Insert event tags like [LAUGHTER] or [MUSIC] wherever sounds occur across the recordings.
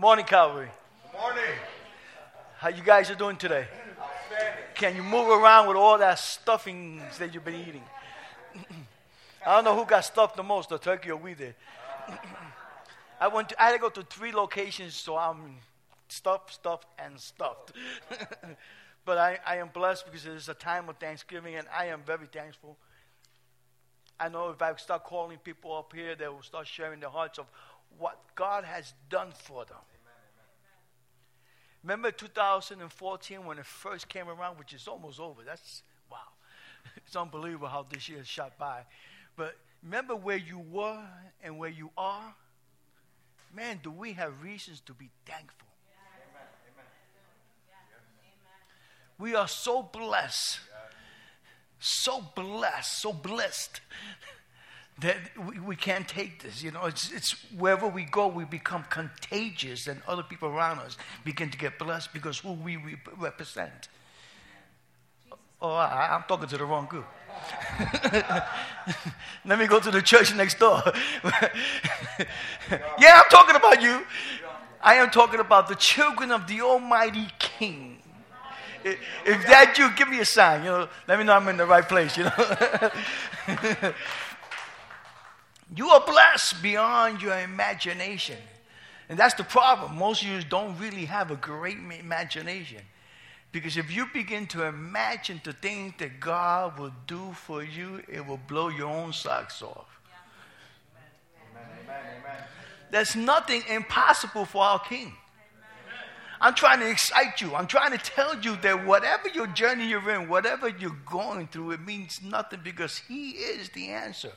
Morning, Calvary. Good morning. How you guys are doing today? Can you move around with all that stuffings that you've been eating? [CLEARS THROAT] I don't know who got stuffed the most, the turkey or we did. [CLEARS THROAT] I went. To, I had to go to three locations, so I'm stuffed, stuffed, and stuffed. [LAUGHS] but I, I am blessed because it is a time of Thanksgiving, and I am very thankful. I know if I start calling people up here, they will start sharing their hearts of what God has done for them. Remember 2014 when it first came around, which is almost over. That's wow. [LAUGHS] It's unbelievable how this year shot by. But remember where you were and where you are? Man, do we have reasons to be thankful? We are so blessed, so blessed, so blessed [LAUGHS] that we, we can't take this. You know, it's, it's wherever we go, we become contagious, and other people around us begin to get blessed because who we re- represent. Oh, I, I'm talking to the wrong group. [LAUGHS] Let me go to the church next door. [LAUGHS] yeah, I'm talking about you. I am talking about the children of the Almighty King. If that you, give me a sign. You know, let me know I'm in the right place. You know. [LAUGHS] You are blessed beyond your imagination. And that's the problem. Most of you don't really have a great imagination. Because if you begin to imagine the things that God will do for you, it will blow your own socks off. There's nothing impossible for our King. I'm trying to excite you. I'm trying to tell you that whatever your journey you're in, whatever you're going through, it means nothing because He is the answer.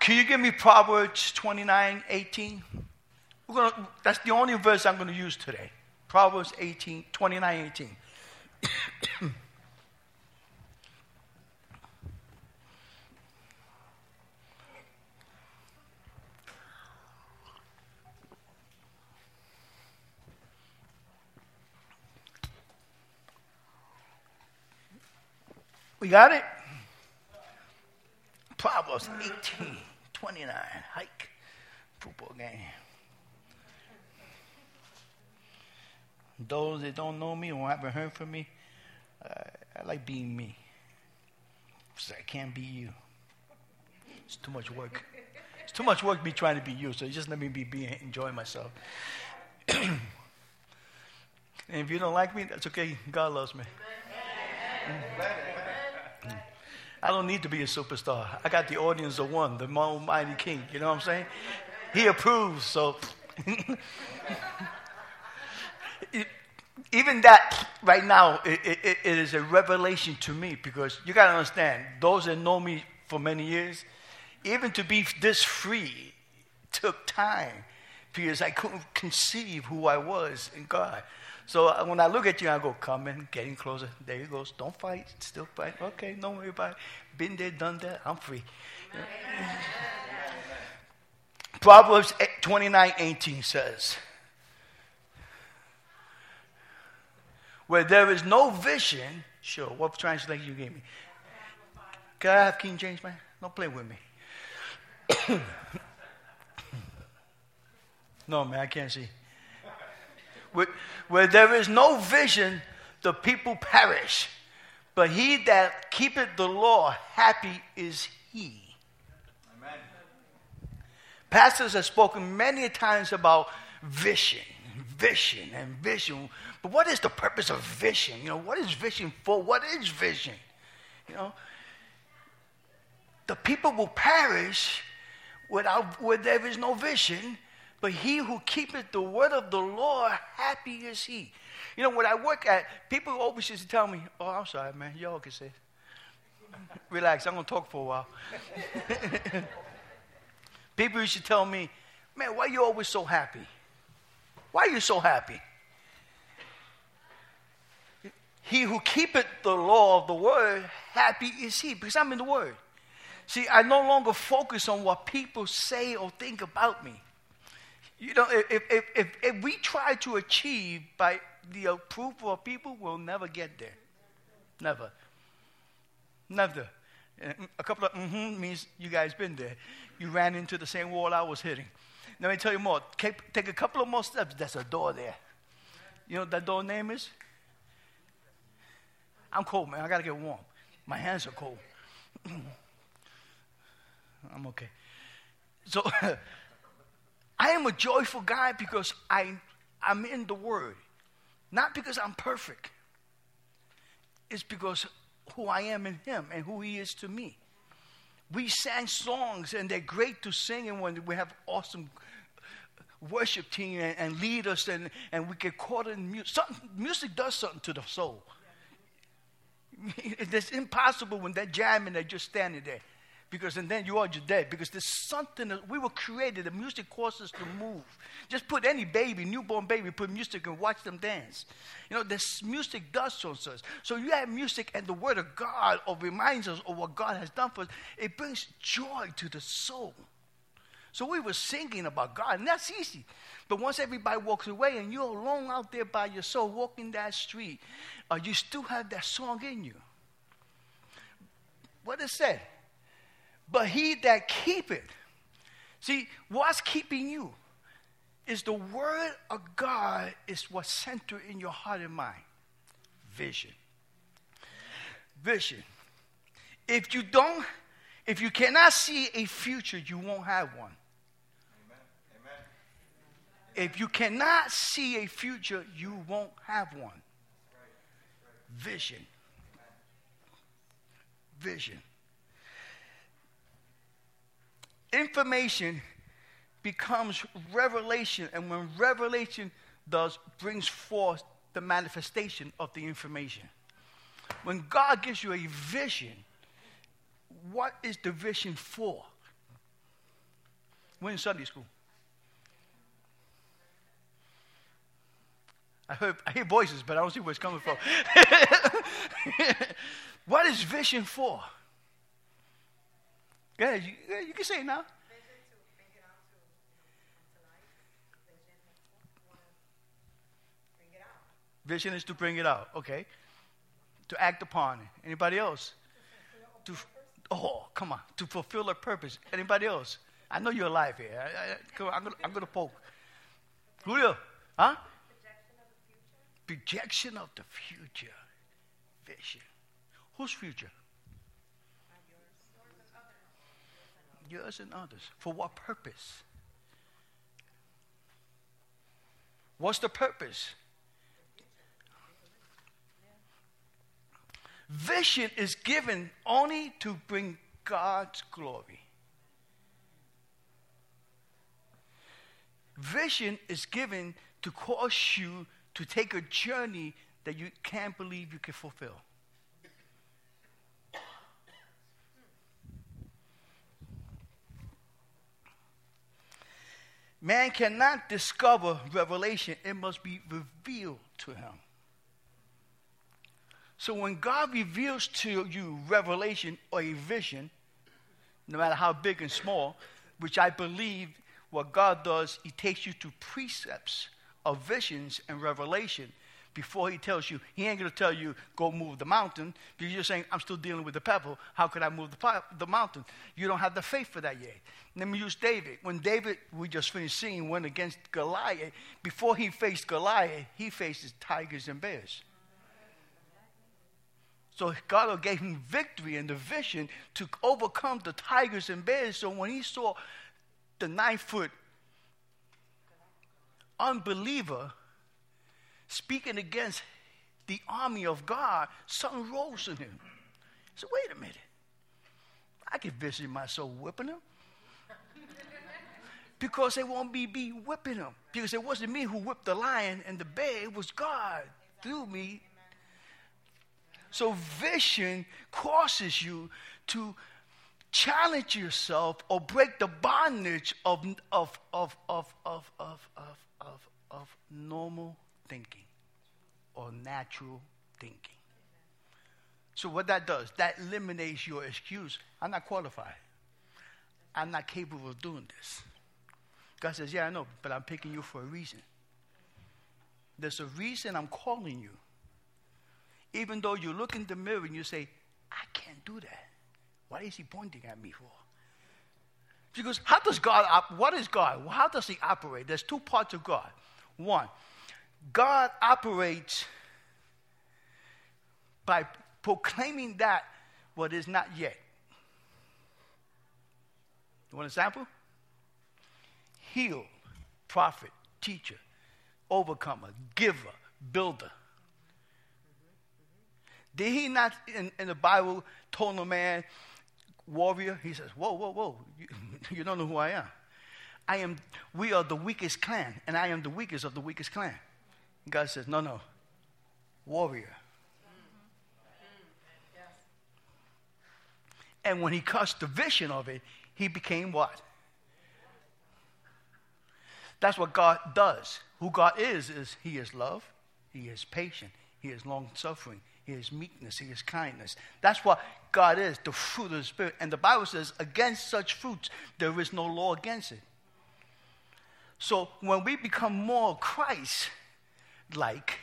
Can you give me Proverbs 29 18? We're gonna, that's the only verse I'm going to use today. Proverbs 18, 29 18. We got it? Proverbs 18, 29. Hike. Football game. Those that don't know me or haven't heard from me, uh, I like being me. So I can't be you. It's too much work. It's too much work me trying to be you, so just let me be, be enjoying myself. [CLEARS THROAT] and if you don't like me, that's okay. God loves me. Amen. I don't need to be a superstar. I got the audience of one, the Almighty King. You know what I'm saying? He approves, so. [LAUGHS] even that right now, it, it, it is a revelation to me because you got to understand, those that know me for many years, even to be this free took time because I couldn't conceive who I was in God. So uh, when I look at you, I go, come in, getting closer. There he goes. Don't fight. Still fight. Okay, don't worry about it. Been there, done that. I'm free. [LAUGHS] Proverbs 29 18 says, Where there is no vision, sure, what translation you gave me? Can I have King James, man? Don't play with me. [COUGHS] no, man, I can't see where, where there is no vision, the people perish. But he that keepeth the law, happy is he. Amen. Pastors have spoken many times about vision, vision, and vision. But what is the purpose of vision? You know, what is vision for? What is vision? You know, the people will perish without where there is no vision but he who keepeth the word of the Lord, happy is he. You know, when I work at, people always used to tell me, oh, I'm sorry, man. Y'all can say [LAUGHS] Relax, I'm going to talk for a while. [LAUGHS] people used to tell me, man, why are you always so happy? Why are you so happy? He who keepeth the law of the word, happy is he, because I'm in the word. See, I no longer focus on what people say or think about me. You know, if, if, if, if we try to achieve by the approval of people, we'll never get there. Never. Never. A couple of mm-hmm means you guys been there. You ran into the same wall I was hitting. Let me tell you more. Take a couple of more steps. There's a door there. You know what that door name is? I'm cold, man. I got to get warm. My hands are cold. [CLEARS THROAT] I'm okay. So [LAUGHS] I am a joyful guy because I, I'm in the Word. Not because I'm perfect. It's because who I am in Him and who He is to me. We sang songs and they're great to sing, and when we have awesome worship team and, and lead us, and, and we get caught in music. music does something to the soul. [LAUGHS] It's impossible when they're jamming, they're just standing there because and then you are just dead because there's something that we were created the music causes to move. Just put any baby newborn baby put music and watch them dance. You know this music does so to us. So you have music and the word of god or reminds us of what god has done for us it brings joy to the soul. So we were singing about god and that's easy. But once everybody walks away and you're alone out there by yourself walking that street uh, you still have that song in you. What it said but he that keepeth. See, what's keeping you is the word of God is what's centered in your heart and mind. Vision. Vision. If you don't, if you cannot see a future, you won't have one. If you cannot see a future, you won't have one. Vision. Vision information becomes revelation, and when revelation does brings forth the manifestation of the information. When God gives you a vision, what is the vision for? We're in Sunday school. I heard I hear voices, but I don't see where it's coming from. [LAUGHS] what is vision for? Ahead. You, you can say it now. Vision is to bring it out. Okay. To act upon it. Anybody else? To oh, come on. To fulfill a purpose. Anybody else? I know you're alive here. I, I, come on, I'm gonna, I'm gonna poke. Julio, huh? Projection of the future. Vision. Whose future? Yours and others. For what purpose? What's the purpose? Vision is given only to bring God's glory. Vision is given to cause you to take a journey that you can't believe you can fulfill. Man cannot discover revelation, it must be revealed to him. So when God reveals to you revelation or a vision, no matter how big and small, which I believe what God does, He takes you to precepts of visions and revelation before he tells you, he ain't going to tell you, go move the mountain, because you're saying, I'm still dealing with the pebble. How could I move the, the mountain? You don't have the faith for that yet. Let me use David. When David, we just finished seeing, went against Goliath, before he faced Goliath, he faces tigers and bears. So God gave him victory and the vision to overcome the tigers and bears. So when he saw the nine foot unbeliever, speaking against the army of God, something rose in him. He said, wait a minute. I can visit myself whipping him. [LAUGHS] because they won't be, be whipping him. Because it wasn't me who whipped the lion and the bear, it was God through me. So vision causes you to challenge yourself or break the bondage of, of, of, of, of, of, of, of, of normal thinking or natural thinking. So, what that does, that eliminates your excuse. I'm not qualified. I'm not capable of doing this. God says, Yeah, I know, but I'm picking you for a reason. There's a reason I'm calling you. Even though you look in the mirror and you say, I can't do that. What is he pointing at me for? Because how does God, op- what is God? How does he operate? There's two parts of God. One, God operates by proclaiming that what is not yet. You want an example? Heal, prophet, teacher, overcomer, giver, builder. Did he not in, in the Bible told a man, warrior? He says, Whoa, whoa, whoa, you, [LAUGHS] you don't know who I am. I am, we are the weakest clan, and I am the weakest of the weakest clan. God says, No, no, warrior. And when he cast the vision of it, he became what? That's what God does. Who God is, is He is love, He is patient, He is long suffering, He is meekness, He is kindness. That's what God is, the fruit of the Spirit. And the Bible says, against such fruits, there is no law against it. So when we become more Christ like,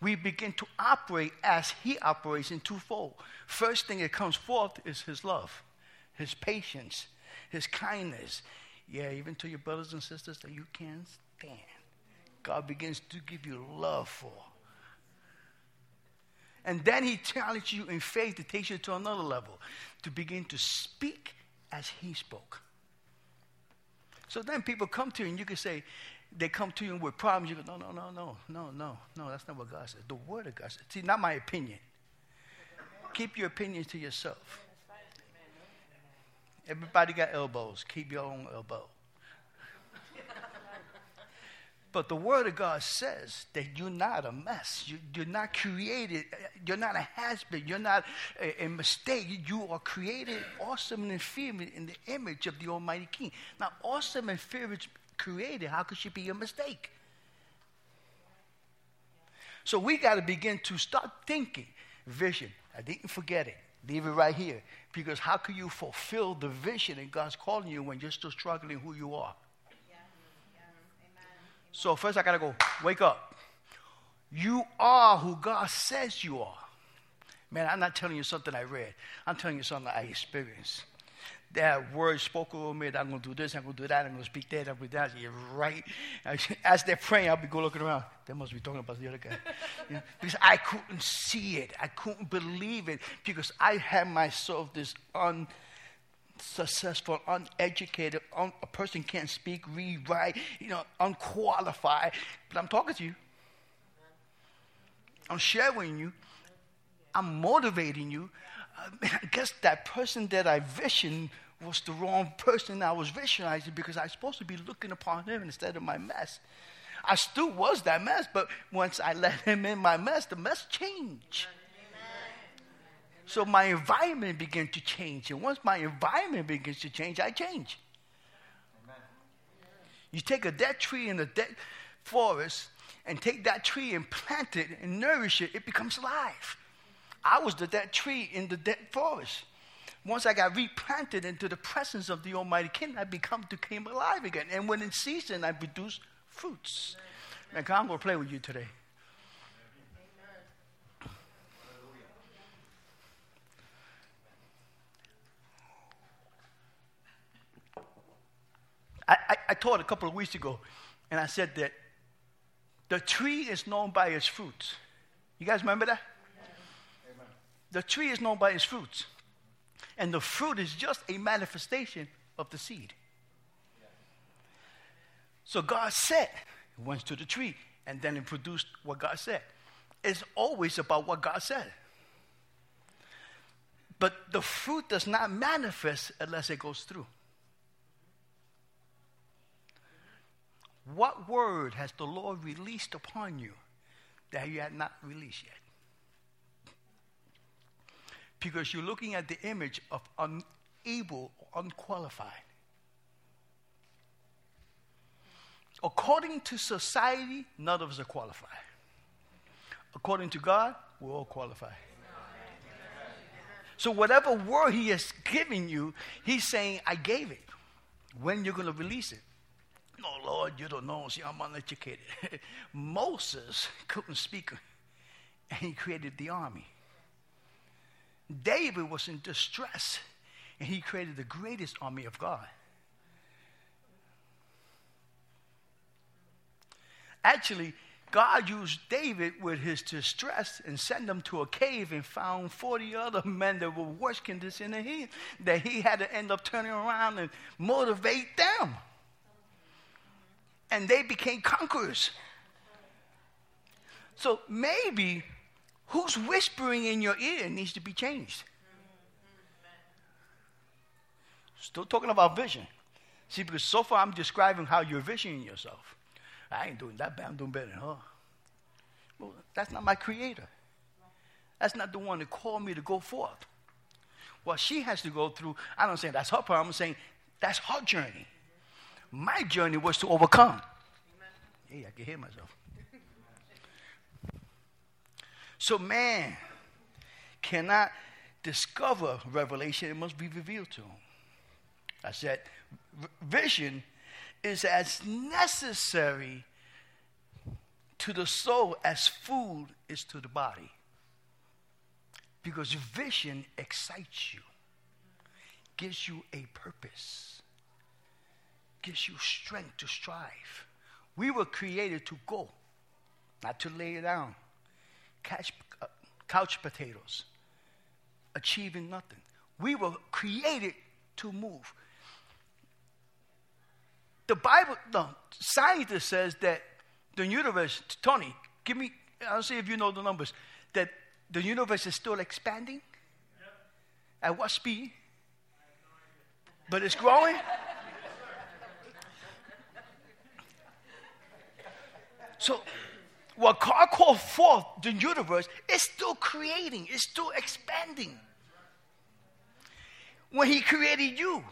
we begin to operate as He operates in twofold. First thing that comes forth is His love, His patience, His kindness. Yeah, even to your brothers and sisters that you can't stand. God begins to give you love for. And then He challenges you in faith to take you to another level, to begin to speak as He spoke. So then people come to you and you can say, they come to you with problems. You go, no, no, no, no, no, no, no, that's not what God says. The Word of God said. See, not my opinion. Keep your opinions to yourself. Everybody got elbows. Keep your own elbow. [LAUGHS] But the Word of God says that you're not a mess. You, are not created. You're not a has been. You're not a, a, mistake. You are created awesome and fearful in the image of the Almighty King. Now, awesome and fearful created. How could she be a mistake? So we got to begin to start thinking vision. I didn't forget it. Leave it right here. Because how can you fulfill the vision that God's calling you when you're still struggling who you are? So first I got to go, wake up. You are who God says you are. Man, I'm not telling you something I read. I'm telling you something I experienced. That word spoke over me that I'm going to do this, I'm going to do that, I'm going to speak that, I'm going to do that. You're right. As they're praying, I'll be go looking around. They must be talking about the other guy. [LAUGHS] Yeah. Because I couldn't see it. I couldn't believe it because I had myself this un successful, uneducated, un- a person can't speak, read, write, you know, unqualified. But I'm talking to you. I'm sharing you. I'm motivating you. Uh, I guess that person that I visioned was the wrong person I was visionizing because I was supposed to be looking upon him instead of my mess. I still was that mess, but once I let him in my mess, the mess changed. So my environment began to change. And once my environment begins to change, I change. You take a dead tree in a dead forest and take that tree and plant it and nourish it, it becomes alive. I was the dead tree in the dead forest. Once I got replanted into the presence of the Almighty King, I become to became alive again. And when in season, I produce fruits. Man, I'm going to play with you today. I, I, I taught a couple of weeks ago, and I said that the tree is known by its fruits. You guys remember that? Amen. The tree is known by its fruits. And the fruit is just a manifestation of the seed. So God said, it went to the tree, and then it produced what God said. It's always about what God said. But the fruit does not manifest unless it goes through. What word has the Lord released upon you that you had not released yet? Because you're looking at the image of unable, or unqualified. According to society, none of us are qualified. According to God, we're all qualified. So, whatever word He has given you, He's saying, I gave it. When you're going to release it? No, Lord, you don't know. See, I'm uneducated. [LAUGHS] Moses couldn't speak, and he created the army. David was in distress. and he created the greatest army of God. Actually, God used David with his distress and sent him to a cave and found 40 other men that were worse condition than he, that he had to end up turning around and motivate them. And they became conquerors. So maybe who's whispering in your ear needs to be changed. Still talking about vision. See, because so far I'm describing how you're visioning yourself. I ain't doing that bad, I'm doing better than her. Well, that's not my creator. That's not the one that called me to go forth. What she has to go through, I don't say that's her problem, I'm saying that's her journey. My journey was to overcome. Hey, I can hear myself. So man cannot discover revelation, it must be revealed to him. I said, vision is as necessary to the soul as food is to the body. Because vision excites you, gives you a purpose, gives you strength to strive. We were created to go, not to lay down, catch, uh, couch potatoes, achieving nothing. We were created to move. The Bible, the scientist says that the universe, Tony, give me, I'll see if you know the numbers, that the universe is still expanding. Yep. At what speed? but it's growing. so, what God called forth the universe is still creating, it's still expanding. When He created you,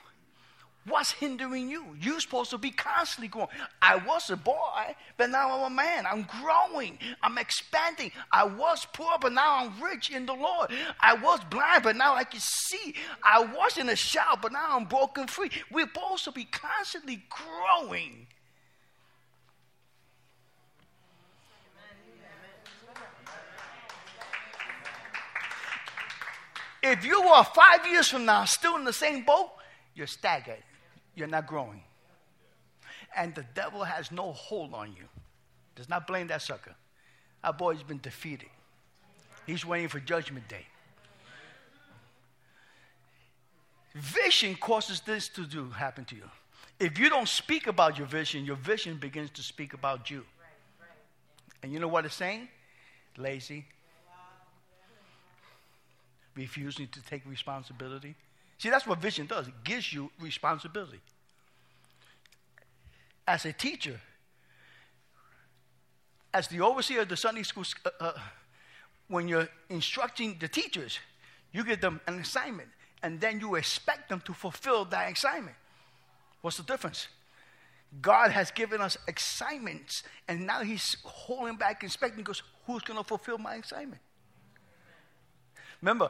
What's hindering you? You're supposed to be constantly growing. I was a boy, but now I'm a man. I'm growing. I'm expanding. I was poor, but now I'm rich in the Lord. I was blind, but now I can see. I was in a shell, but now I'm broken free. We're supposed to be constantly growing. If you are five years from now still in the same boat, you're staggered you're not growing. And the devil has no hold on you. Does not blame that sucker. Our boy's been defeated. He's waiting for judgment day. Vision causes this to do happen to you. If you don't speak about your vision, your vision begins to speak about you. And you know what it's saying? Lazy. Refusing to take responsibility. See, that's what vision does. It gives you responsibility. As a teacher, as the overseer of the Sunday school, uh, uh, when you're instructing the teachers, you give them an assignment and then you expect them to fulfill that assignment. What's the difference? God has given us assignments and now He's holding back, inspecting because who's going to fulfill my assignment? Remember,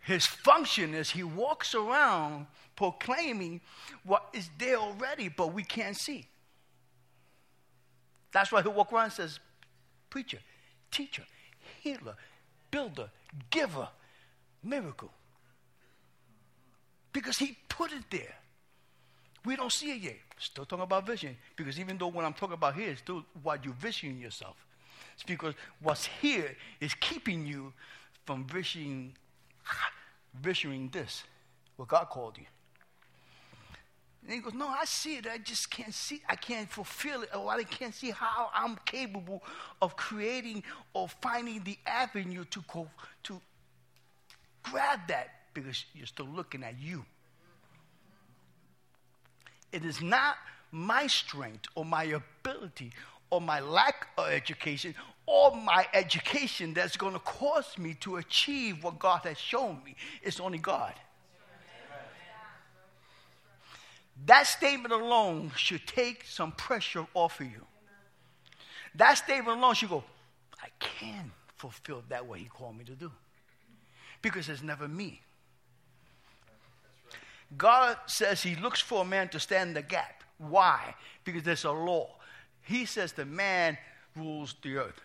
his function is he walks around proclaiming what is there already, but we can't see. That's why he walks around and says, Preacher, teacher, healer, builder, giver, miracle. Because he put it there. We don't see it yet. Still talking about vision. Because even though what I'm talking about here is still what you're visioning yourself. It's because what's here is keeping you from visioning visioning this, what God called you. And he goes, No, I see it. I just can't see. I can't fulfill it. Or I can't see how I'm capable of creating or finding the avenue to, go, to grab that because you're still looking at you. It is not my strength or my ability or my lack of education or my education that's going to cause me to achieve what God has shown me. It's only God. That statement alone should take some pressure off of you. That statement alone should go, I can fulfill that what He called me to do. Because it's never me. God says He looks for a man to stand the gap. Why? Because there's a law. He says the man rules the earth.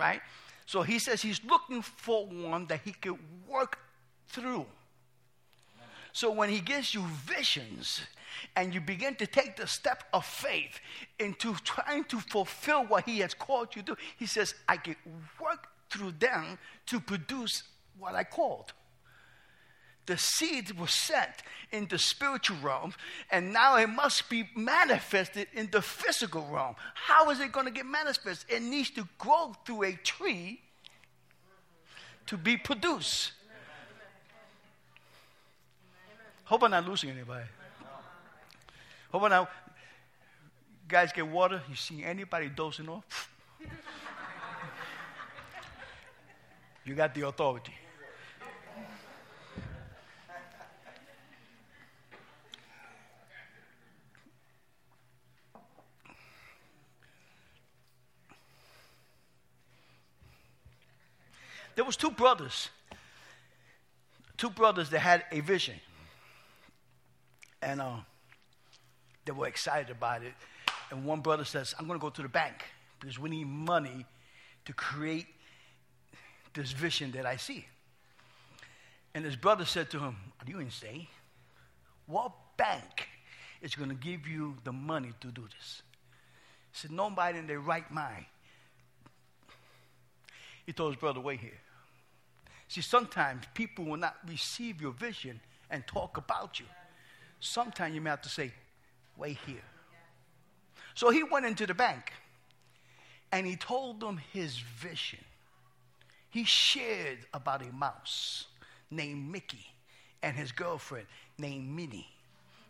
Right? So he says he's looking for one that he could work through. So when he gives you visions and you begin to take the step of faith into trying to fulfill what he has called you to, he says, I can work through them to produce what I called. The seed was sent in the spiritual realm, and now it must be manifested in the physical realm. How is it going to get manifested? It needs to grow through a tree to be produced. Hope I'm not losing anybody. Hope I'm not. Guys get water. You see anybody dozing off? [LAUGHS] you got the authority. There was two brothers. Two brothers that had a vision. And uh, they were excited about it. And one brother says, I'm going to go to the bank because we need money to create this vision that I see. And his brother said to him, Are you insane? What bank is going to give you the money to do this? He said, Nobody in their right mind. He told his brother, Wait here. See, sometimes people will not receive your vision and talk about you. Sometimes you may have to say, wait here. So he went into the bank and he told them his vision. He shared about a mouse named Mickey and his girlfriend named Minnie.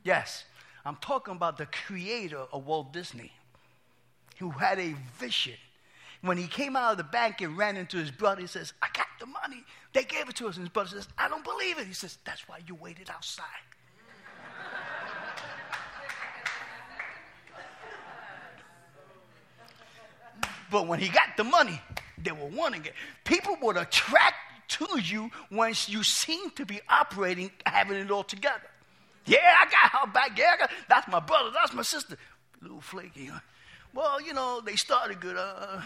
Yes, I'm talking about the creator of Walt Disney who had a vision. When he came out of the bank and ran into his brother, he says, I got the money. They gave it to us. And his brother says, I don't believe it. He says, That's why you waited outside. but when he got the money, they were wanting it. People would attract to you once you seem to be operating, having it all together. Yeah, I got her back. Yeah, got, that's my brother. That's my sister. A little flaky. Well, you know, they started good. Uh,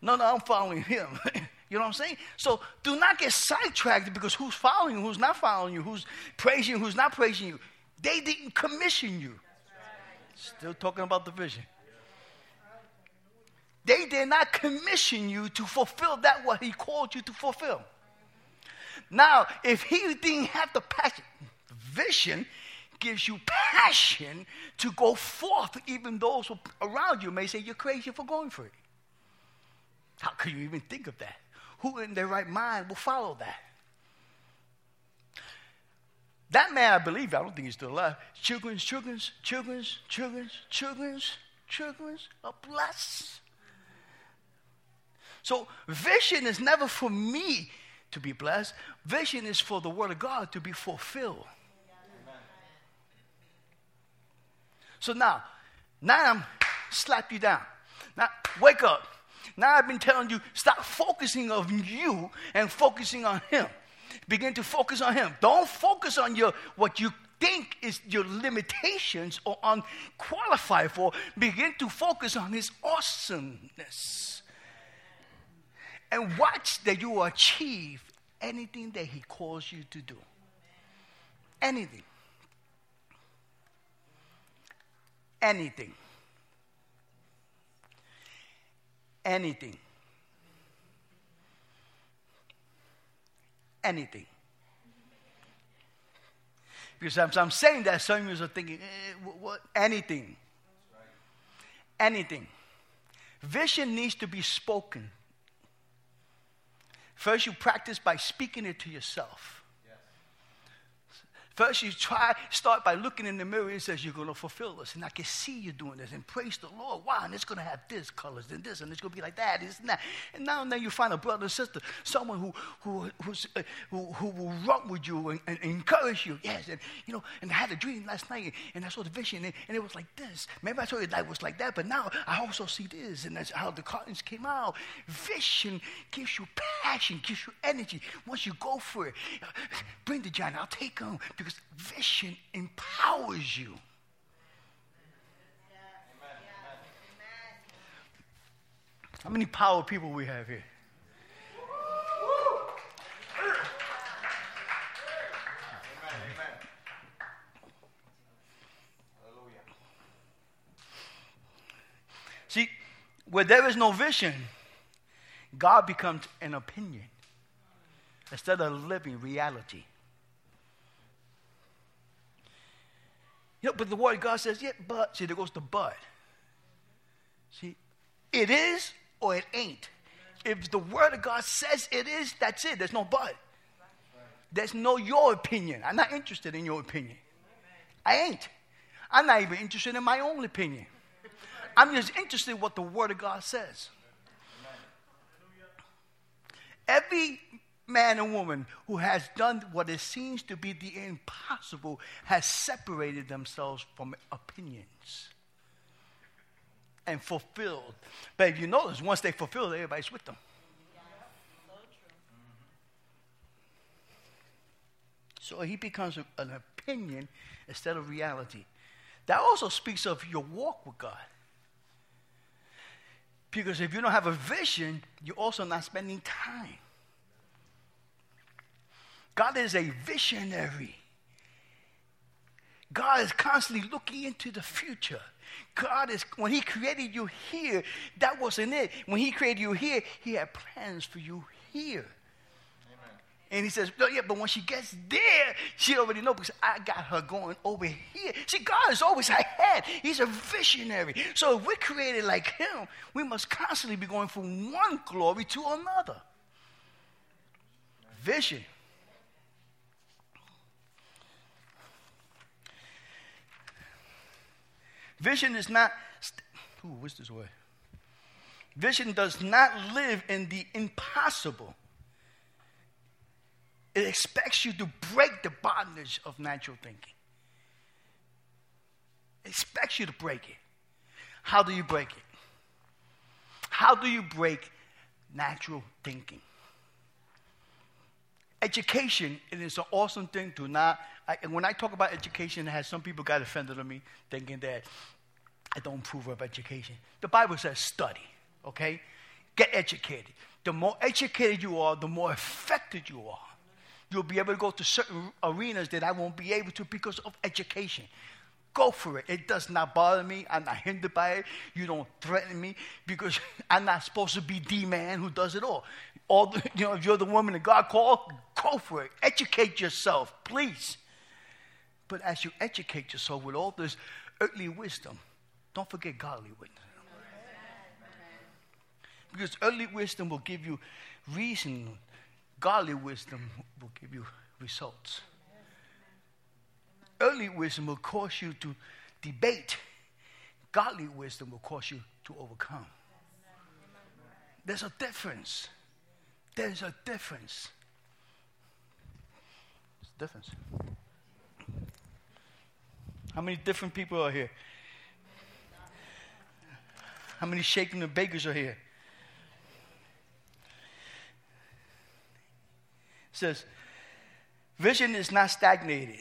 no, no, I'm following him. [LAUGHS] You know what I'm saying? So do not get sidetracked because who's following you, who's not following you, who's praising you, who's not praising you. They didn't commission you. Still talking about the vision. They did not commission you to fulfill that what he called you to fulfill. Now, if he didn't have the passion, vision gives you passion to go forth, even those around you may say you're crazy for going for it. How could you even think of that? who in their right mind will follow that? That man, I believe, I don't think he's still alive. Children's, children's, children's, children's, children's, children's are blessed. So, vision is never for me to be blessed. Vision is for the Word of God to be fulfilled. So now, now I'm slap you down. Now, wake up. Now I've been telling you, stop focusing on you and focusing on Him. Begin to focus on Him. Don't focus on your what you think is your limitations or unqualified for. Begin to focus on His awesomeness. And watch that you achieve anything that He calls you to do. Anything. Anything. Anything. Anything. Because I'm, I'm saying that, some of you are thinking, eh, what, what? Anything. Anything. Vision needs to be spoken. First, you practice by speaking it to yourself. First, you try, start by looking in the mirror and says, You're going to fulfill this. And I can see you doing this. And praise the Lord. Wow, and it's going to have this colors and this, and it's going to be like that, and that. And now and then you find a brother and sister, someone who, who, uh, who, who will run with you and, and, encourage you. Yes, and you know, and I had a dream last night, and I saw the vision, and, and it was like this. Maybe I told you that was like that, but now I also see this, and that's how the cartons came out. Vision gives you passion, gives you energy. Once you go for it, bring the giant, I'll take them because because vision empowers you. How many power people we have here? See, where there is no vision, God becomes an opinion instead of living reality. You know, but the word of God says, yeah, but. See, there goes the but. See, it is or it ain't. If the word of God says it is, that's it. There's no but. There's no your opinion. I'm not interested in your opinion. I ain't. I'm not even interested in my own opinion. I'm just interested in what the Word of God says. Every man and woman who has done what it seems to be the impossible has separated themselves from opinions and fulfilled. But if you notice, once they fulfill, everybody's with them. So he becomes an opinion instead of reality. That also speaks of your walk with God. Because if you don't have a vision, you're also not spending time. God is a visionary. God is constantly looking into the future. God is, when He created you here, that wasn't it. When He created you here, He had plans for you here. And he says, no, yeah, but when she gets there, she already knows because I got her going over here. See, God is always ahead. He's a visionary. So if we're created like him, we must constantly be going from one glory to another. Vision. Vision is not, ooh, what's this word? Vision does not live in the impossible. It expects you to break the bondage of natural thinking. It expects you to break it. How do you break it? How do you break natural thinking? Education, it is an awesome thing to not. I, and when I talk about education, has some people got offended on me thinking that I don't approve of education. The Bible says study, okay? Get educated. The more educated you are, the more effective you are. You'll be able to go to certain arenas that I won't be able to because of education. Go for it. It does not bother me. I'm not hindered by it. You don't threaten me because [LAUGHS] I'm not supposed to be the man who does it all. All the, [LAUGHS] you know, if you're the woman that God called, go for it. Educate yourself, please. But as you educate yourself with all this earthly wisdom, don't forget godly wisdom. Because earthly wisdom will give you reason Godly wisdom will give you results. Early wisdom will cause you to debate. Godly wisdom will cause you to overcome. There's a difference. There's a difference. There's a difference. How many different people are here? How many shaking the bakers are here? says, vision is not stagnated.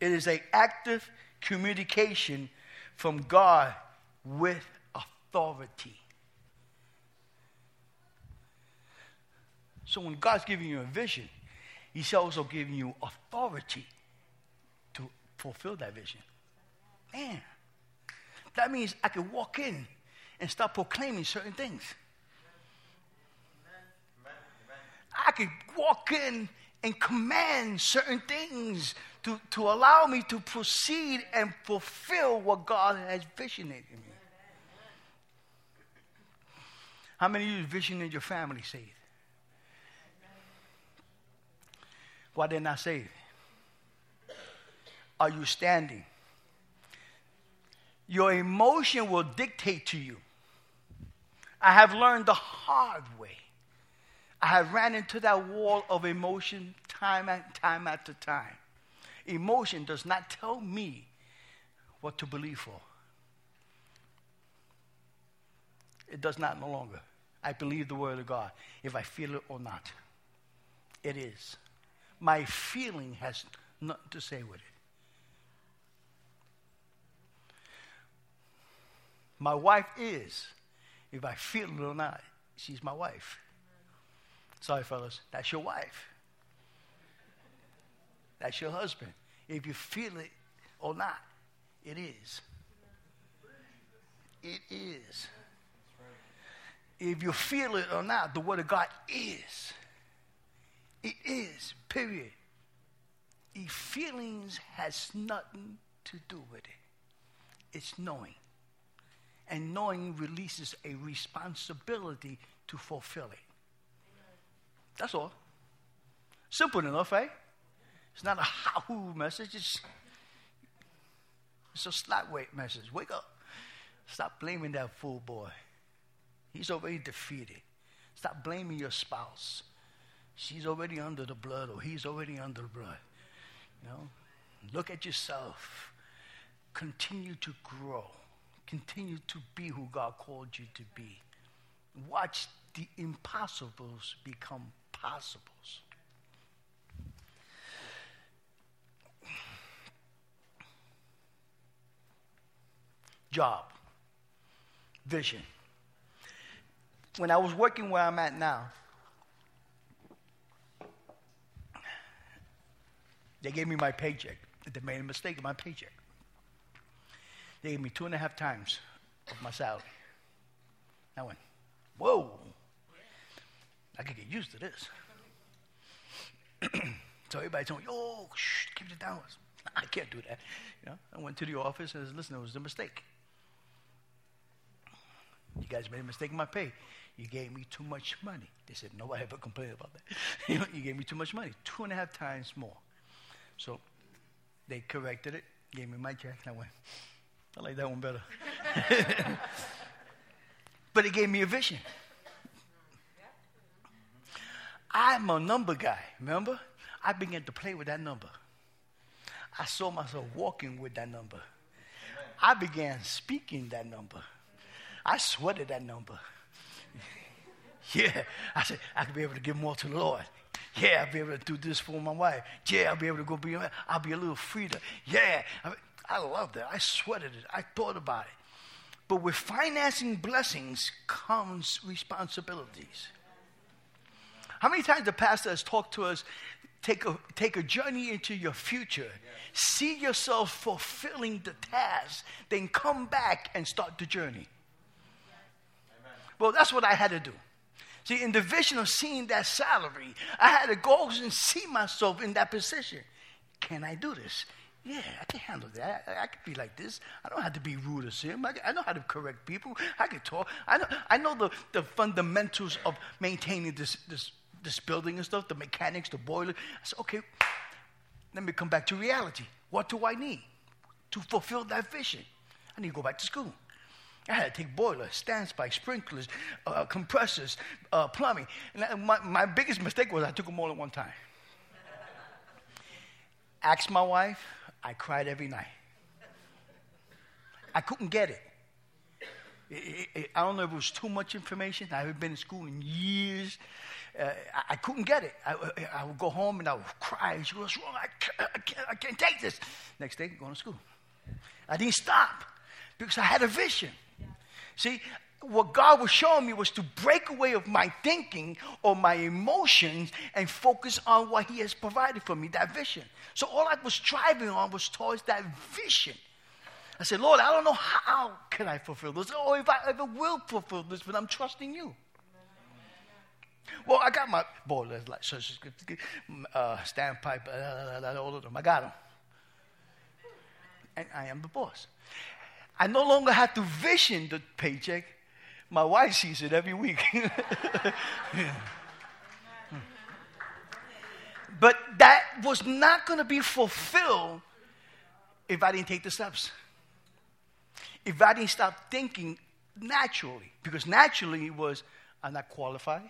It is an active communication from God with authority. So when God's giving you a vision, He's also giving you authority fulfill that vision. Man, that means I can walk in and start proclaiming certain things. I could walk in and command certain things to, to allow me to proceed and fulfill what God has visioned in me. How many of you vision in your family saved? Why they're not saved? Are you standing? Your emotion will dictate to you. I have learned the hard way I have ran into that wall of emotion time and time after time. Emotion does not tell me what to believe for. It does not no longer. I believe the word of God, if I feel it or not. It is. My feeling has nothing to say with it. My wife is, if I feel it or not, she's my wife. Sorry, fellas, that's your wife. That's your husband. If you feel it or not, it is. It is. if you feel it or not, the Word of God is. It is, period. If feelings has nothing to do with it. It's knowing. And knowing releases a responsibility to fulfill it. That's all. Simple enough, eh? It's not a how message. It's, it's a slap weight message. Wake up. Stop blaming that fool boy. He's already defeated. Stop blaming your spouse. She's already under the blood, or he's already under the blood. You know, look at yourself. Continue to grow. Continue to be who God called you to be. Watch the impossibles become possibles. Job, vision. When I was working where I'm at now, they gave me my paycheck. They made a mistake in my paycheck. They gave me two and a half times of my salary. I went, whoa, I could get used to this. [CLEARS THROAT] so everybody told me, oh, shh, keep it down. [LAUGHS] I can't do that. You know, I went to the office and said, listen, it was a mistake. You guys made a mistake in my pay. You gave me too much money. They said, nobody ever complained about that. [LAUGHS] you, know, you gave me too much money, two and a half times more. So they corrected it, gave me my check, and I went, I like that one better. [LAUGHS] but it gave me a vision. I'm a number guy, remember? I began to play with that number. I saw myself walking with that number. I began speaking that number. I sweated that number. [LAUGHS] yeah, I said, I could be able to give more to the Lord. Yeah, I'll be able to do this for my wife. Yeah, I'll be able to go be, I'll be a little freer. Yeah, I, loved it. I sweated it. I thought about it. But with financing blessings comes responsibilities. How many times the pastor has talked to us? Take a, take a journey into your future. See yourself fulfilling the task, then come back and start the journey. Well, that's what I had to do. See, in the vision of seeing that salary, I had to go and see myself in that position. Can I do this? Yeah, I can handle that. I, I can be like this. I don't have to be rude as him. I, I, know how to correct people. I can talk. I know, I know the, the fundamentals of maintaining this, this, this building and stuff, the mechanics, the boiler. I said, okay, let me come back to reality. What do I need to fulfill that vision? I need to go back to school. I had to take boilers, standpipes, sprinklers, uh, compressors, uh, plumbing. And my, my biggest mistake was I took them all at one time. Asked my wife, I cried every night. I couldn't get it. I don't know if it was too much information. I haven't been in school in years. Uh, I, I, couldn't get it. I, I, would go home and I would cry. She goes, wrong? I can't, I, can't, I can't take this. Next day, going to school. I didn't stop because I had a vision. See, what God was showing me was to break away of my thinking or my emotions and focus on what He has provided for me, that vision. So all I was striving on was towards that vision. I said, Lord, I don't know how can I fulfill this, or if I ever will fulfill this, but I'm trusting you. Well, I got my boilers, like uh, standpipe, uh, all of them. I got them, and I am the boss. I no longer have to vision the paycheck. My wife sees it every week. [LAUGHS] but that was not going to be fulfilled if I didn't take the steps. If I didn't stop thinking naturally, because naturally it was, I'm not qualified,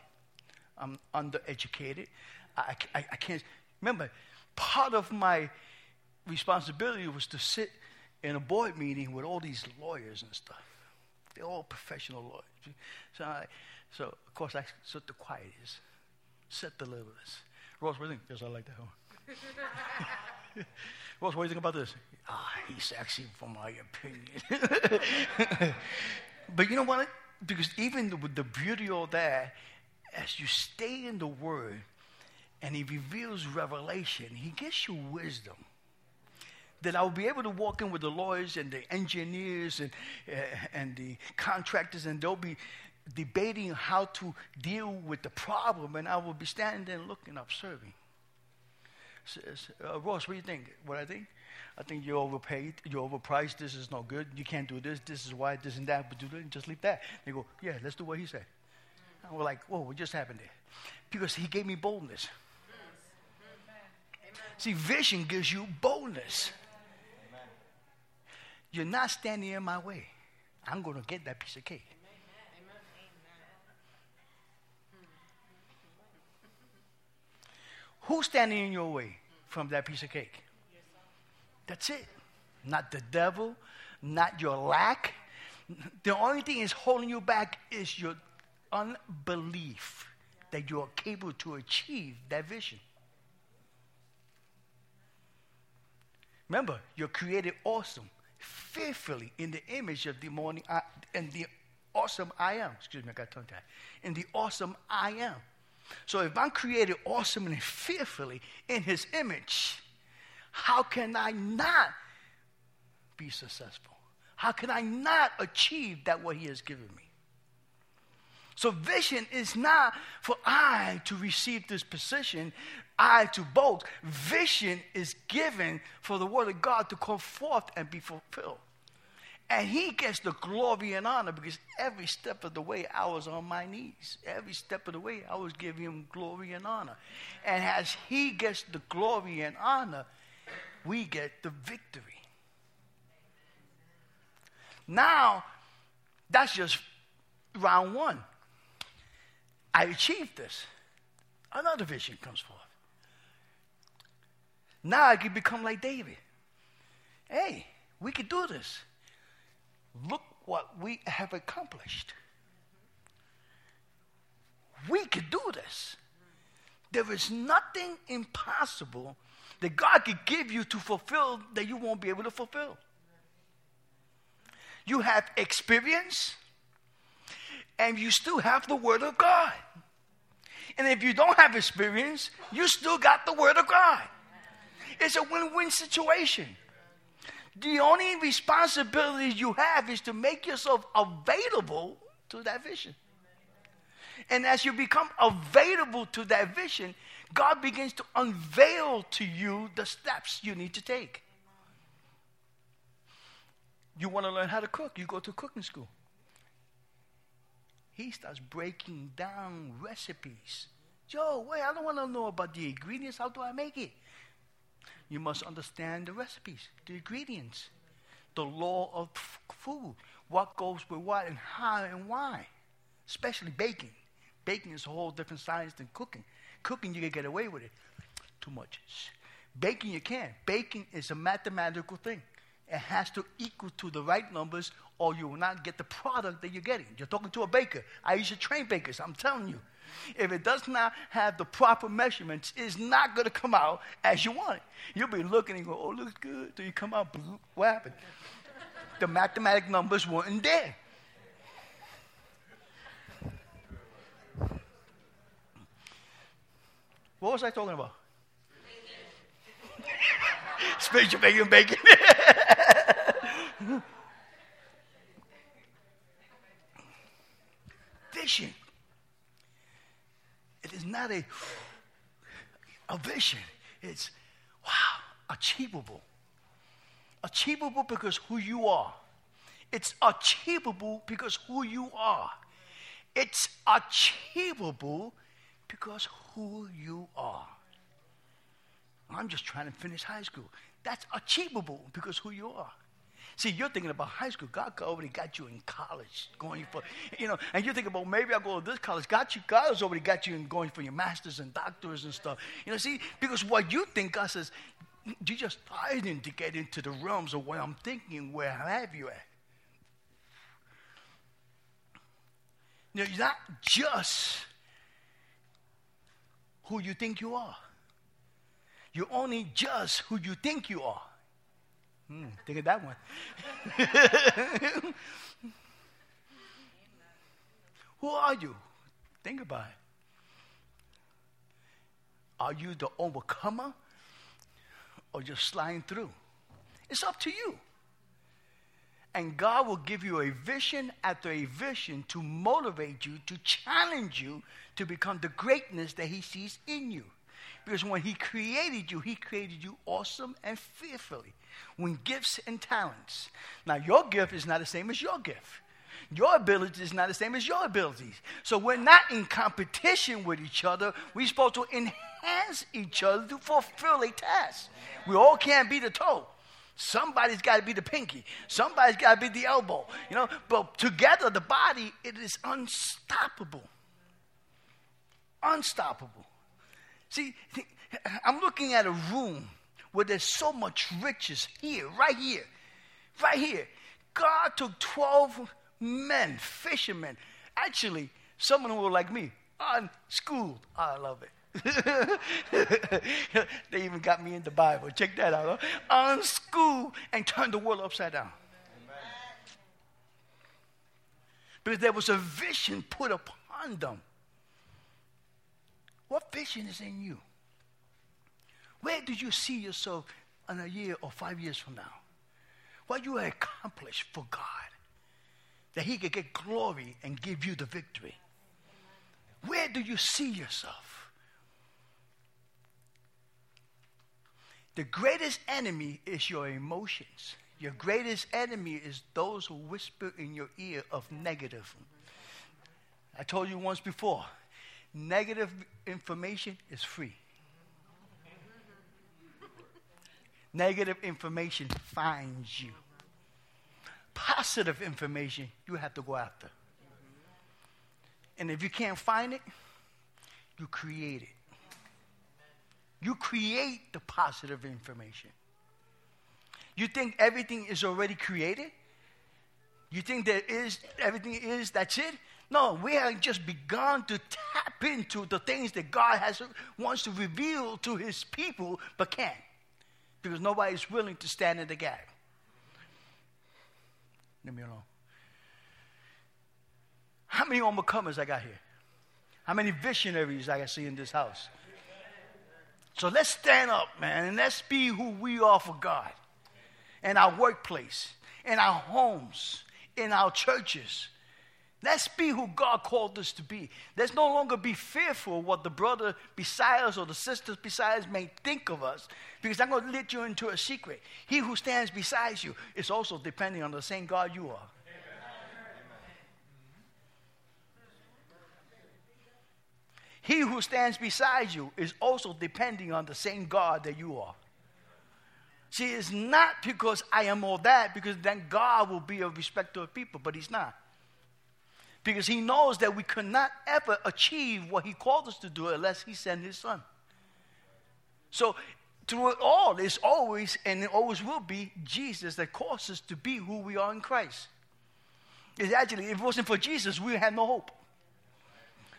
I'm undereducated, I, I, I can't. Remember, part of my responsibility was to sit in a board meeting with all these lawyers and stuff. They're all professional lawyers. So, I, so of course, I set the quietest, set the limits. Ross, what do you think? Yes, I like that one. [LAUGHS] Ross, what do you think about this? Ah, he's actually for my opinion. [LAUGHS] but you know what? Because even with the beauty of that, as you stay in the Word and He reveals revelation, He gives you wisdom that I'll be able to walk in with the lawyers and the engineers and, uh, and the contractors, and they'll be debating how to deal with the problem, and I will be standing there looking, observing. Says, uh, Ross, what do you think? What I think? I think you're overpaid, you're overpriced, this is no good, you can't do this, this is why, this and that, but do this, just leave that. They go, yeah, let's do what he said. And we're like, whoa, what just happened there? Because he gave me boldness. See, vision gives you boldness. You're not standing in my way. I'm going to get that piece of cake. Who's standing in your way from that piece of cake? That's it. Not the devil, not your lack. The only thing is holding you back is your unbelief that you are capable to achieve that vision. Remember, you're created awesome, fearfully in the image of the morning uh, and the awesome I am. Excuse me, I got tongue tied. In the awesome I am. So if I'm created awesome and fearfully in his image, how can I not be successful? How can I not achieve that what he has given me? So vision is not for I to receive this position, I to boast. Vision is given for the word of God to come forth and be fulfilled. And he gets the glory and honor because every step of the way I was on my knees. Every step of the way I was giving him glory and honor. And as he gets the glory and honor, we get the victory. Now, that's just round one. I achieved this. Another vision comes forth. Now I can become like David. Hey, we can do this. Look what we have accomplished. We can do this. There is nothing impossible that God could give you to fulfill that you won't be able to fulfill. You have experience, and you still have the Word of God. And if you don't have experience, you still got the Word of God. It's a win win situation. The only responsibility you have is to make yourself available to that vision. And as you become available to that vision, God begins to unveil to you the steps you need to take. You want to learn how to cook, you go to cooking school. He starts breaking down recipes. Joe, wait, I don't want to know about the ingredients. How do I make it? You must understand the recipes, the ingredients, the law of food, what goes with what, and how and why. Especially baking. Baking is a whole different science than cooking. Cooking, you can get away with it. Too much. Baking, you can't. Baking is a mathematical thing. It has to equal to the right numbers, or you will not get the product that you're getting. You're talking to a baker. I used to train bakers, I'm telling you. If it does not have the proper measurements, it's not going to come out as you want it. You'll be looking and go, oh, looks good. Till you come out, what happened? the mathematic numbers weren't there. What was I talking about? Spiritual bacon, bacon. vision. It is not a, a vision. It's, wow, achievable. Achievable because who you are. It's achievable because who you are. It's achievable because who you are. I'm just trying to finish high school. That's achievable because who you are. See, you're thinking about high school. God already got you in college, going for, you know, and you're thinking about maybe I'll go to this college. Got you, God has already got you in going for your masters and doctors and stuff. You know, see, because what you think, God says, you're just starting to get into the realms of what I'm thinking, where I have you at. Know, you're not just who you think you are. You're only just who you think you are. Hmm, think of that one. [LAUGHS] Who are you? Think about it. Are you the overcomer or just sliding through? It's up to you. And God will give you a vision after a vision to motivate you, to challenge you to become the greatness that He sees in you. Because when He created you, He created you awesome and fearfully, with gifts and talents. Now, your gift is not the same as your gift. Your ability is not the same as your abilities. So we're not in competition with each other. We're supposed to enhance each other to fulfill a task. We all can't be the toe. Somebody's got to be the pinky. Somebody's got to be the elbow. You know, but together, the body, it is unstoppable. Unstoppable. See, I'm looking at a room where there's so much riches here, right here, right here. God took 12 men, fishermen. Actually, someone who were like me, unschooled. I love it. [LAUGHS] they even got me in the Bible. Check that out. Huh? Unschooled and turned the world upside down. Amen. Because there was a vision put upon them. What vision is in you? Where do you see yourself in a year or five years from now? What you accomplished for God? that he could get glory and give you the victory. Where do you see yourself? The greatest enemy is your emotions. Your greatest enemy is those who whisper in your ear of negative. I told you once before negative information is free. Negative information finds you positive information you have to go after. And if you can't find it, you create it. You create the positive information. You think everything is already created? You think there is everything is that's it? No, we have just begun to tap into the things that God has wants to reveal to his people but can't. Because nobody is willing to stand in the gap. Leave me alone. How many overcomers I got here? How many visionaries I see in this house? So let's stand up, man, and let's be who we are for God. In our workplace, in our homes, in our churches. Let's be who God called us to be. Let's no longer be fearful what the brother beside us or the sisters beside us may think of us. Because I'm going to let you into a secret. He who stands beside you is also depending on the same God you are. He who stands beside you is also depending on the same God that you are. See, it's not because I am all that, because then God will be a respecter of people, but He's not. Because He knows that we cannot ever achieve what He called us to do unless He sent His Son. So through it all, it's always and it always will be Jesus that causes us to be who we are in Christ. It's actually, if it wasn't for Jesus, we had no hope.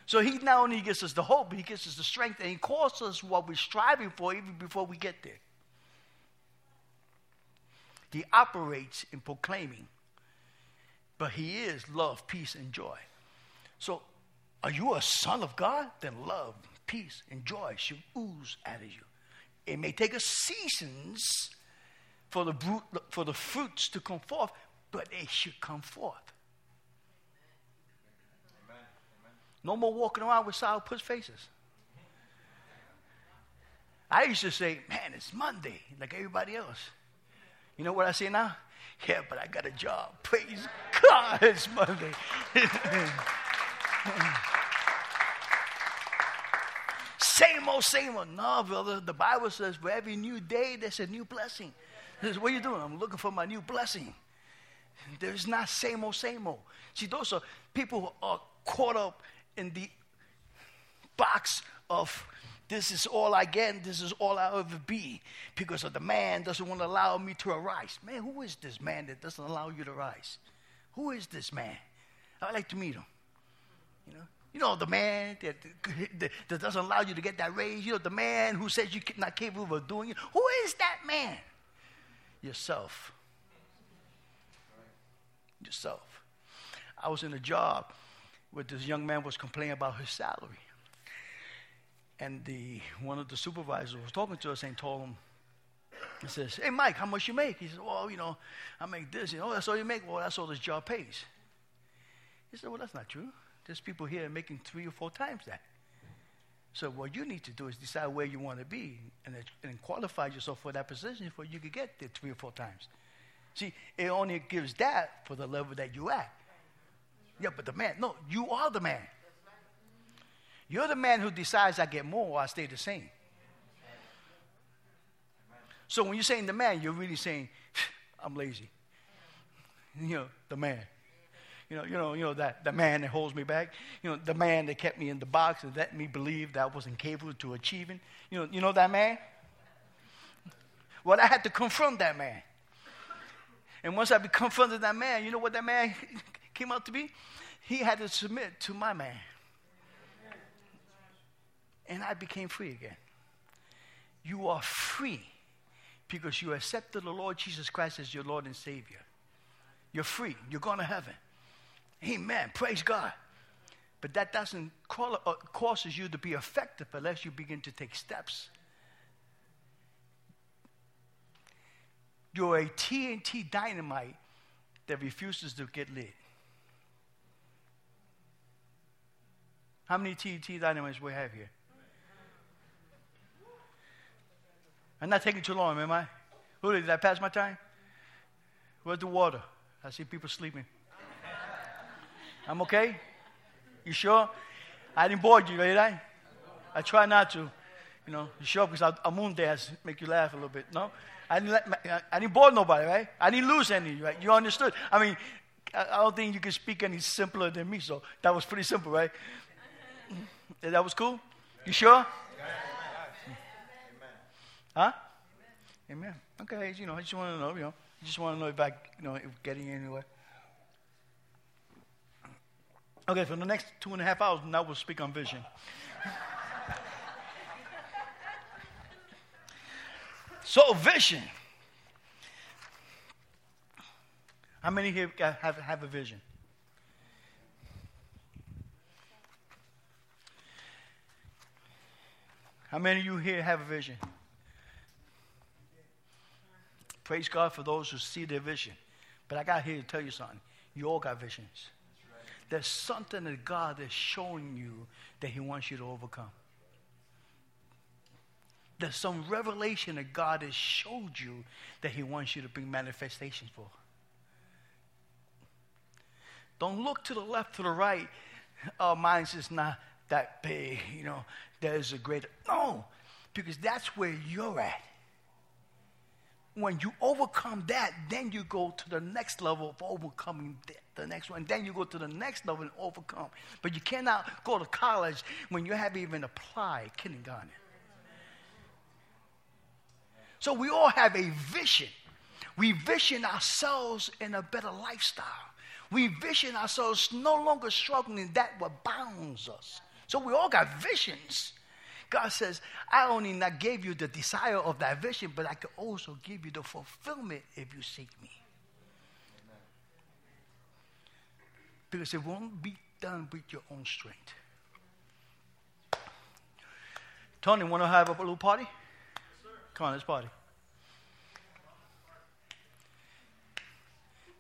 So he not only gives us the hope, but he gives us the strength and he calls us what we're striving for even before we get there. He operates in proclaiming, but he is love, peace, and joy. So, are you a son of God? Then love, peace, and joy should ooze out of you. It may take us seasons for the, for the fruits to come forth, but they should come forth. No more walking around with sour puss faces. I used to say, man, it's Monday, like everybody else. You know what I say now? Yeah, but I got a job. Praise God, [LAUGHS] it's Monday. Same old, same old. No, brother. The Bible says for every new day, there's a new blessing. Says, what are you doing? I'm looking for my new blessing. There's not same old, same old. See, those are people who are caught up in the box of this is all I get, this is all I'll ever be, because of the man doesn't want to allow me to arise. Man, who is this man that doesn't allow you to rise? Who is this man? I'd like to meet him. You know, you know, the man that, that doesn't allow you to get that raise. You know, the man who says you're not capable of doing it. Who is that man? Yourself. Yourself. I was in a job where this young man was complaining about his salary. And the, one of the supervisors was talking to us and told him, He says, Hey, Mike, how much you make? He says, Well, you know, I make this. You know, that's all you make. Well, that's all this job pays. He said, Well, that's not true. There's people here making three or four times that. So what you need to do is decide where you want to be and, qualify yourself for that position before you could get there three or four times. See, it only gives that for the level that you at. Yeah, but the man, no, you are the man. You're the man who decides I get more or I stay the same. So when you're saying the man, you're really saying, [SIGHS] I'm lazy. You know, the man. You know, you know, you know that the man that holds me back. You know, the man that kept me in the box and let me believe that I wasn't capable to achieving. You know, you know that man. Well, I had to confront that man. And once I confronted that man, you know what that man [LAUGHS] came out to be? He had to submit to my man. And I became free again. You are free because you accepted the Lord Jesus Christ as your Lord and Savior. You're free. You're going to heaven. Amen. Praise God. But that doesn't call, uh, causes you to be effective unless you begin to take steps. You're a TNT dynamite that refuses to get lit. How many TNT dynamites we have here? I'm not taking too long, am I? Who did I pass my time? Where's the water? I see people sleeping. I'm okay? You sure? I didn't bore you, did I? I try not to. You know, you sure? Because moon dance make you laugh a little bit. No? I didn't, let, I didn't bore nobody, right? I didn't lose any, right? You understood? I mean, I don't think you can speak any simpler than me, so that was pretty simple, right? That was cool? You sure? Huh? Amen. Okay, you know, I just want to know, you know, I just want to know if I, you know, if getting anywhere. Okay, for the next two and a half hours, now we'll speak on vision. [LAUGHS] so, vision. How many here have, have a vision? How many of you here have a vision? Praise God for those who see their vision. But I got here to tell you something. You all got visions. There's something that God is showing you that He wants you to overcome. There's some revelation that God has showed you that He wants you to bring manifestation for. Don't look to the left, to the right. Oh, mine's just not that big, you know. There's a greater. No, because that's where you're at when you overcome that, then you go to the next level of overcoming the next one. Then you go to the next level and overcome. But you cannot go to college when you haven't even applied kindergarten. So we all have a vision. We vision ourselves in a better lifestyle. We vision ourselves no longer struggling that what bounds us. So we all got visions. God says, I only not gave you the desire of that vision, but I can also give you the fulfillment if you seek me. Because it won't be done with your own strength. Tony, want to have a little party? Come on, let's party.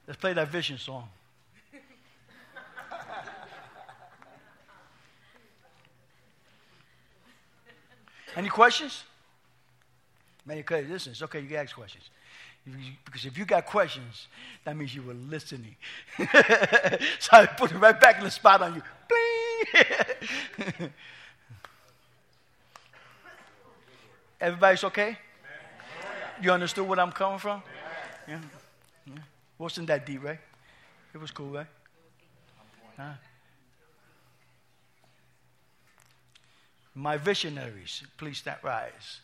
Let's play that vision song. Any questions? Man, okay, listen, it's okay, you can ask questions. Because if you got questions, that means you were listening. [LAUGHS] so I put it right back in the spot on you. Bling! [LAUGHS] Everybody's okay? You understood where I'm coming from? Yeah. yeah. Wasn't that deep, right? It was cool, right? Huh? My visionaries, please stand rise.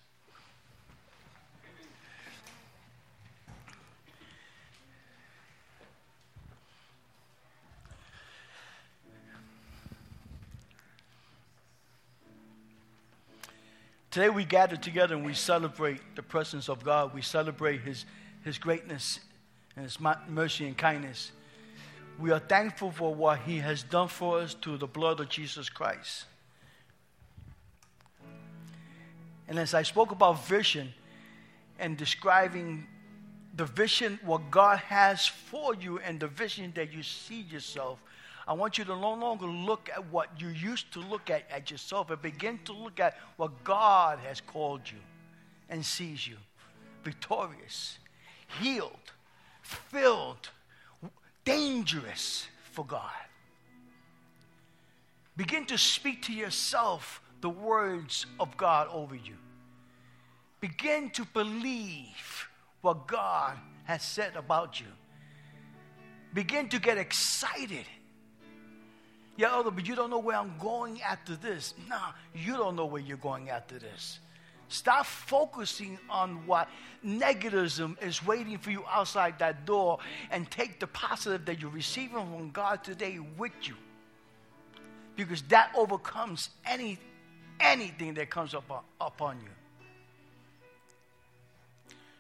Today we gather together and we celebrate the presence of God. We celebrate His, His greatness and His mercy and kindness. We are thankful for what He has done for us through the blood of Jesus Christ. And as I spoke about vision, and describing the vision, what God has for you, and the vision that you see yourself, I want you to no longer look at what you used to look at at yourself and begin to look at what God has called you and sees you victorious, healed, filled, dangerous for God. Begin to speak to yourself the words of God over you. Begin to believe what God has said about you. Begin to get excited. Yeah, other, but you don't know where I'm going after this. No, you don't know where you're going after this. Stop focusing on what negativism is waiting for you outside that door and take the positive that you're receiving from God today with you. Because that overcomes any, anything that comes up, upon you.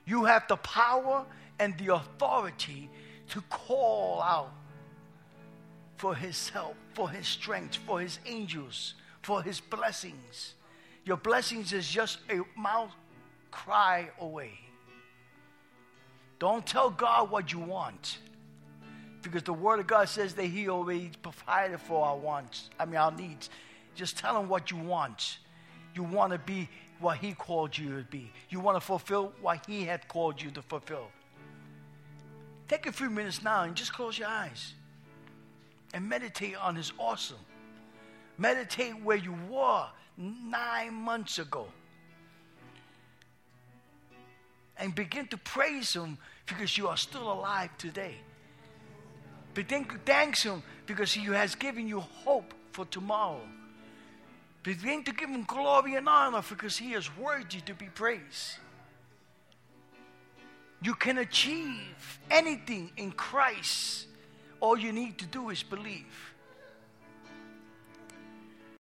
You have the power and the authority to call out for his help, for his strength, for his angels, for his blessings. Your blessings is just a mouth cry away. Don't tell God what you want. Because the Word of God says that He already provided for our wants, I mean, our needs. Just tell Him what you want. You want to be what He called you to be. You want to fulfill what He had called you to fulfill. Take a few minutes now and just close your eyes and meditate on His awesome. Meditate where you were nine months ago. And begin to praise Him because you are still alive today. Begin to thank Him because He has given you hope for tomorrow. Begin to give him glory and honor because he is worthy to be praised. You can achieve anything in Christ. All you need to do is believe.